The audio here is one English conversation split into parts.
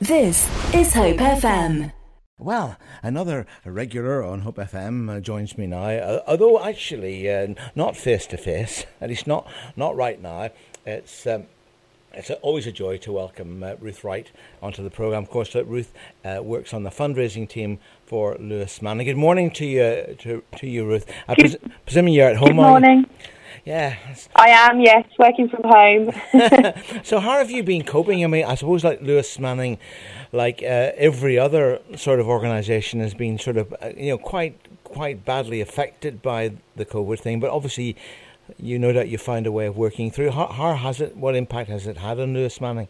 This is Hope FM. Well, another regular on Hope FM uh, joins me now, uh, although actually uh, not face to face, at least not not right now. It's um, it's always a joy to welcome uh, Ruth Wright onto the program. Of course, uh, Ruth uh, works on the fundraising team for Lewis Manning. Good morning to you, to, to you, Ruth. I pres- presume you're at home. Good morning. Yeah. I am, yes, working from home. so, how have you been coping? I mean, I suppose like Lewis Manning, like uh, every other sort of organisation, has been sort of uh, you know quite quite badly affected by the COVID thing. But obviously, you know that you find a way of working through. How, how has it? What impact has it had on Lewis Manning?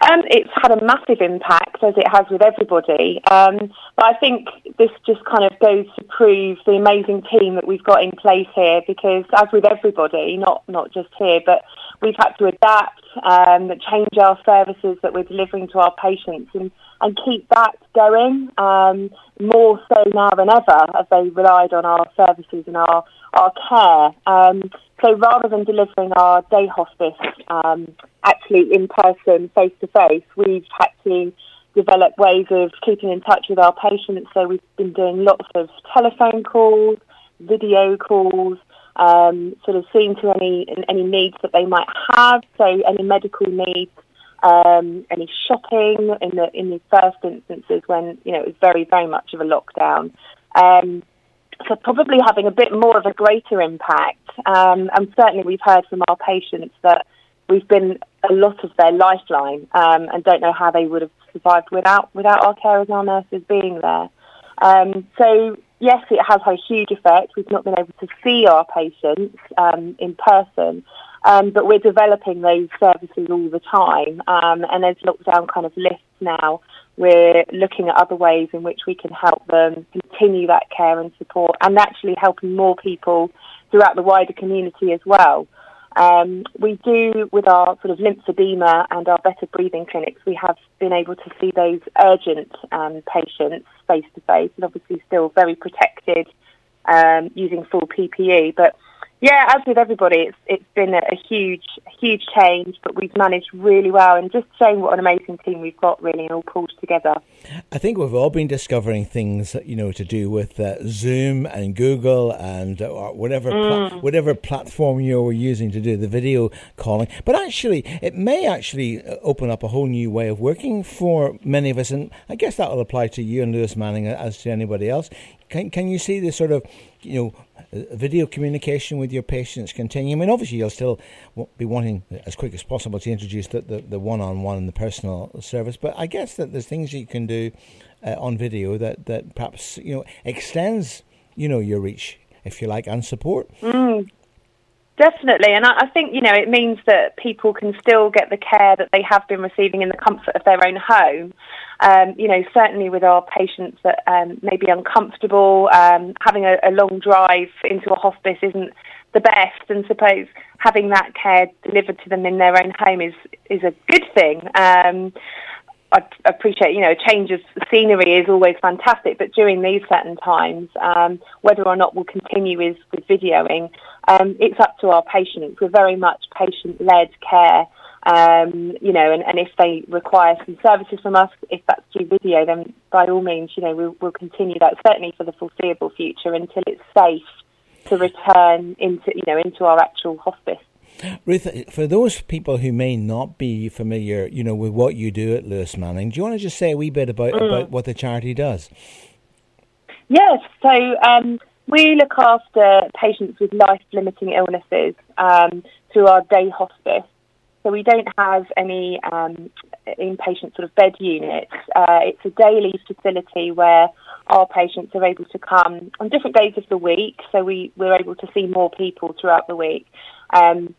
Um, it's had a massive impact, as it has with everybody. Um, but I think this just kind of goes to prove the amazing team that we've got in place here. Because as with everybody, not not just here, but we've had to adapt, um, change our services that we're delivering to our patients, and, and keep that going um, more so now than ever, as they relied on our services and our our care. Um, so rather than delivering our day hospice um, actually in person, face to face, we've had to develop ways of keeping in touch with our patients. So we've been doing lots of telephone calls, video calls, um, sort of seeing to any any needs that they might have. So any medical needs, um, any shopping in the in the first instances when you know it was very very much of a lockdown. Um, so probably having a bit more of a greater impact. Um, and certainly we've heard from our patients that we've been a lot of their lifeline um, and don't know how they would have survived without without our carers and our nurses being there. Um, so yes, it has had a huge effect. We've not been able to see our patients um, in person, um, but we're developing those services all the time. Um, and as lockdown kind of lifts now, we're looking at other ways in which we can help them continue that care and support and actually helping more people throughout the wider community as well. Um, we do, with our sort of lymphedema and our better breathing clinics, we have been able to see those urgent um, patients face to face and obviously still very protected um, using full PPE. But yeah, as with everybody, it's it's been a, huge, huge change, but we've managed really well, and just showing what an amazing team we've got, really, and all pulled together. I think we've all been discovering things, you know, to do with uh, Zoom and Google and uh, whatever Mm. pla- whatever platform you were using to do the video calling. But actually, it may actually uh, open up a whole new way of working for many of us, and I guess that will apply to you and Lewis Manning as to anybody else. Can can you see the sort of, you know? Video communication with your patients continue. I mean, obviously, you'll still be wanting as quick as possible to introduce the, the, the one-on-one and the personal service. But I guess that there's things you can do uh, on video that, that perhaps you know extends you know your reach, if you like, and support. Mm, definitely, and I, I think you know it means that people can still get the care that they have been receiving in the comfort of their own home. Um, you know, certainly with our patients that um, may be uncomfortable, um, having a, a long drive into a hospice isn't the best, and suppose having that care delivered to them in their own home is is a good thing. I appreciate, you know, change of scenery is always fantastic, but during these certain times, um, whether or not we'll continue with, with videoing, um, it's up to our patients. We're very much patient-led care, um, you know, and, and if they require some services from us, if that's through video, then by all means, you know, we'll, we'll continue that, certainly for the foreseeable future until it's safe to return into, you know, into our actual hospice. Ruth, for those people who may not be familiar, you know, with what you do at Lewis Manning, do you want to just say a wee bit about Mm. about what the charity does? Yes, so um, we look after patients with life-limiting illnesses um, through our day hospice. So we don't have any um, inpatient sort of bed units. Uh, it's a daily facility where our patients are able to come on different days of the week. So we, we're able to see more people throughout the week. Um,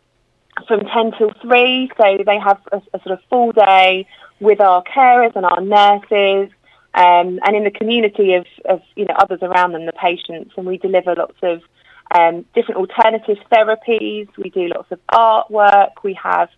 from 10 till 3, so they have a, a sort of full day with our carers and our nurses um, and in the community of, of you know others around them, the patients, and we deliver lots of um, different alternative therapies. We do lots of artwork. We have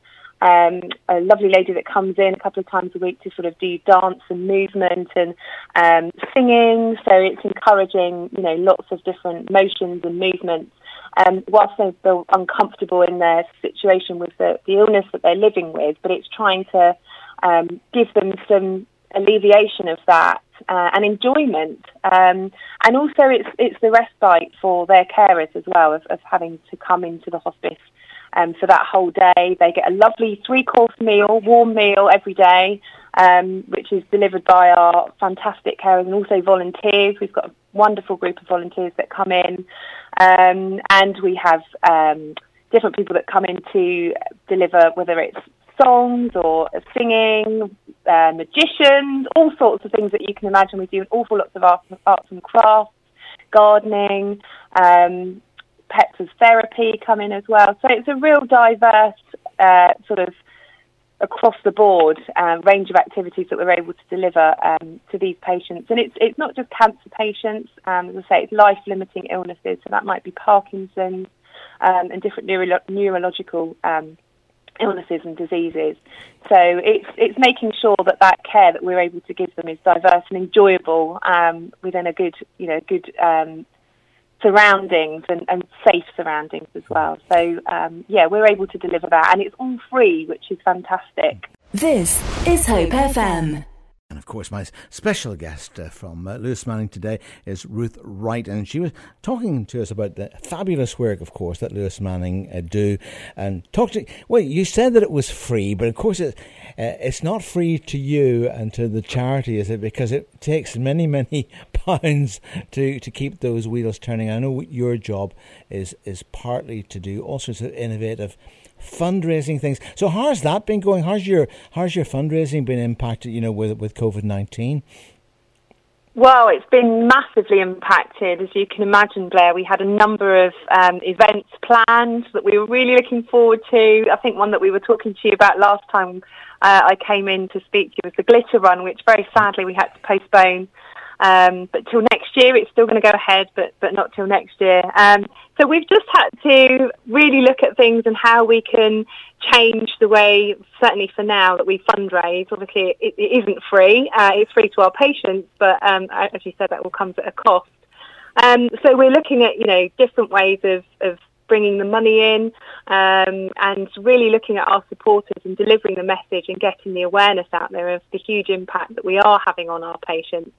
um, a lovely lady that comes in a couple of times a week to sort of do dance and movement and um, singing. So it's encouraging, you know, lots of different motions and movements um, whilst they feel uncomfortable in their situation with the, the illness that they're living with, but it's trying to um, give them some alleviation of that uh, and enjoyment. Um, and also it's, it's the respite for their carers as well of, of having to come into the hospice um, for that whole day. They get a lovely three-course meal, warm meal every day, um, which is delivered by our fantastic carers and also volunteers. We've got a wonderful group of volunteers that come in, um, and we have um, different people that come in to deliver, whether it's songs or singing, uh, magicians, all sorts of things that you can imagine. We do an awful lots of arts, arts and crafts, gardening, um, pets as therapy come in as well. So it's a real diverse uh, sort of across the board um, range of activities that we're able to deliver um, to these patients. And it's it's not just cancer patients. Um, as I say, it's life limiting illnesses. So that might be Parkinson's um, and different neuro- neurological um, illnesses and diseases. So it's it's making sure that that care that we're able to give them is diverse and enjoyable um, within a good you know good um, surroundings and, and, safe surroundings as well. So um, yeah, we're able to deliver that, and it's all free, which is fantastic. This is Hope FM. And of course, my special guest uh, from uh, Lewis Manning today is Ruth Wright, and she was talking to us about the fabulous work, of course, that Lewis Manning uh, do. And talk to well, you said that it was free, but of course, it, uh, it's not free to you and to the charity, is it? Because it takes many, many pounds to to keep those wheels turning. I know your job is is partly to do all sorts of innovative fundraising things. So how's that been going? How's your how's your fundraising been impacted? You know, with with COVID nineteen. Well, it's been massively impacted, as you can imagine, Blair. We had a number of um, events planned that we were really looking forward to. I think one that we were talking to you about last time uh, I came in to speak to you was the glitter run, which very sadly we had to postpone um, but till next year, it's still going to go ahead, but but not till next year. Um, so we've just had to really look at things and how we can change the way, certainly for now, that we fundraise. Obviously, it, it isn't free; uh, it's free to our patients, but um, as you said, that will come at a cost. Um, so we're looking at you know different ways of, of bringing the money in um, and really looking at our supporters and delivering the message and getting the awareness out there of the huge impact that we are having on our patients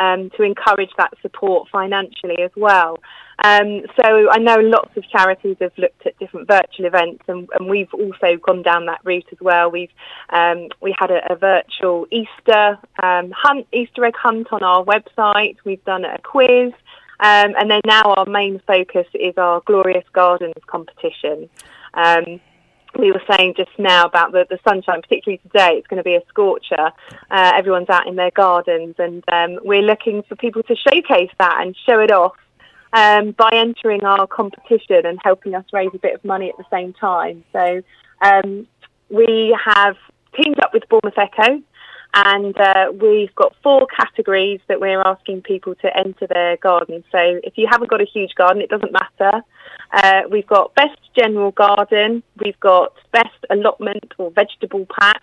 um, to encourage that support financially as well. Um, so I know lots of charities have looked at different virtual events, and, and we've also gone down that route as well. We've um, we had a, a virtual Easter um, hunt, Easter egg hunt on our website. We've done a quiz. Um, and then now our main focus is our Glorious Gardens competition. Um, we were saying just now about the, the sunshine, particularly today, it's going to be a scorcher. Uh, everyone's out in their gardens, and um, we're looking for people to showcase that and show it off um, by entering our competition and helping us raise a bit of money at the same time. So um, we have teamed up with Bournemouth Echo, and uh, we've got four categories that we're asking people to enter their garden. So if you haven't got a huge garden, it doesn't matter. Uh, we've got best general garden. We've got best allotment or vegetable patch.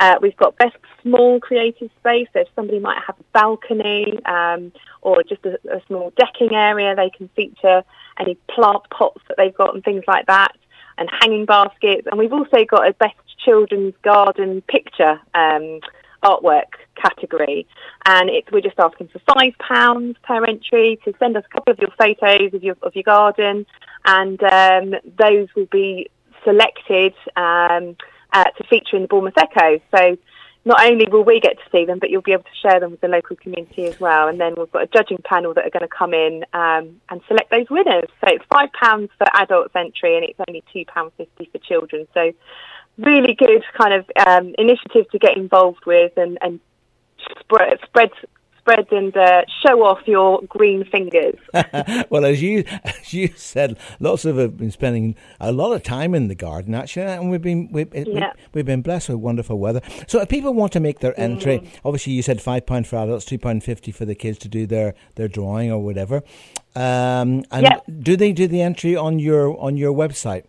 Uh, we've got best small creative space. So if somebody might have a balcony um, or just a, a small decking area, they can feature any plant pots that they've got and things like that and hanging baskets. And we've also got a best children's garden picture um, artwork category, and we're just asking for five pounds per entry to send us a couple of your photos of your of your garden, and um, those will be selected um, uh, to feature in the Bournemouth Echo. So. Not only will we get to see them, but you'll be able to share them with the local community as well. And then we've got a judging panel that are going to come in um, and select those winners. So it's five pounds for adults entry, and it's only two pound fifty for children. So really good kind of um, initiative to get involved with and, and spread spread spread and uh, show off your green fingers. well, as you as you said, lots of have been spending a lot of time in the garden actually, and we've been we've, yeah. we've been blessed with wonderful weather. So, if people want to make their entry, mm. obviously you said five pound for adults, two pound fifty for the kids to do their their drawing or whatever. Um, and do they do the entry on your on your website?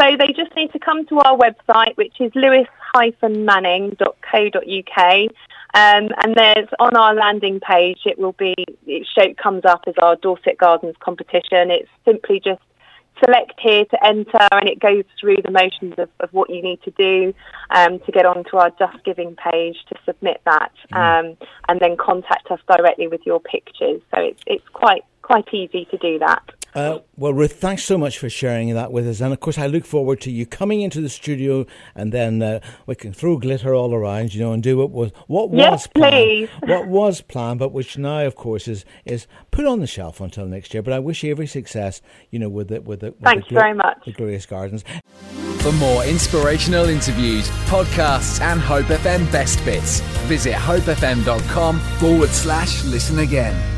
So they just need to come to our website, which is lewis-manning.co.uk, Um, and there's on our landing page, it will be, it show, comes up as our Dorset Gardens competition. It's simply just select here to enter and it goes through the motions of, of what you need to do um, to get onto our Just Giving page to submit that mm. um, and then contact us directly with your pictures. So it's, it's quite, quite easy to do that. Uh, well, Ruth, thanks so much for sharing that with us. And of course, I look forward to you coming into the studio and then uh, we can throw glitter all around, you know, and do what was what yes, was planned, Please. what was planned, but which now, of course, is is put on the shelf until next year. But I wish you every success, you know, with it, with it. Thanks the, very much. The Glorious Gardens. For more inspirational interviews, podcasts, and Hope FM best bits, visit hopefm.com forward slash listen again.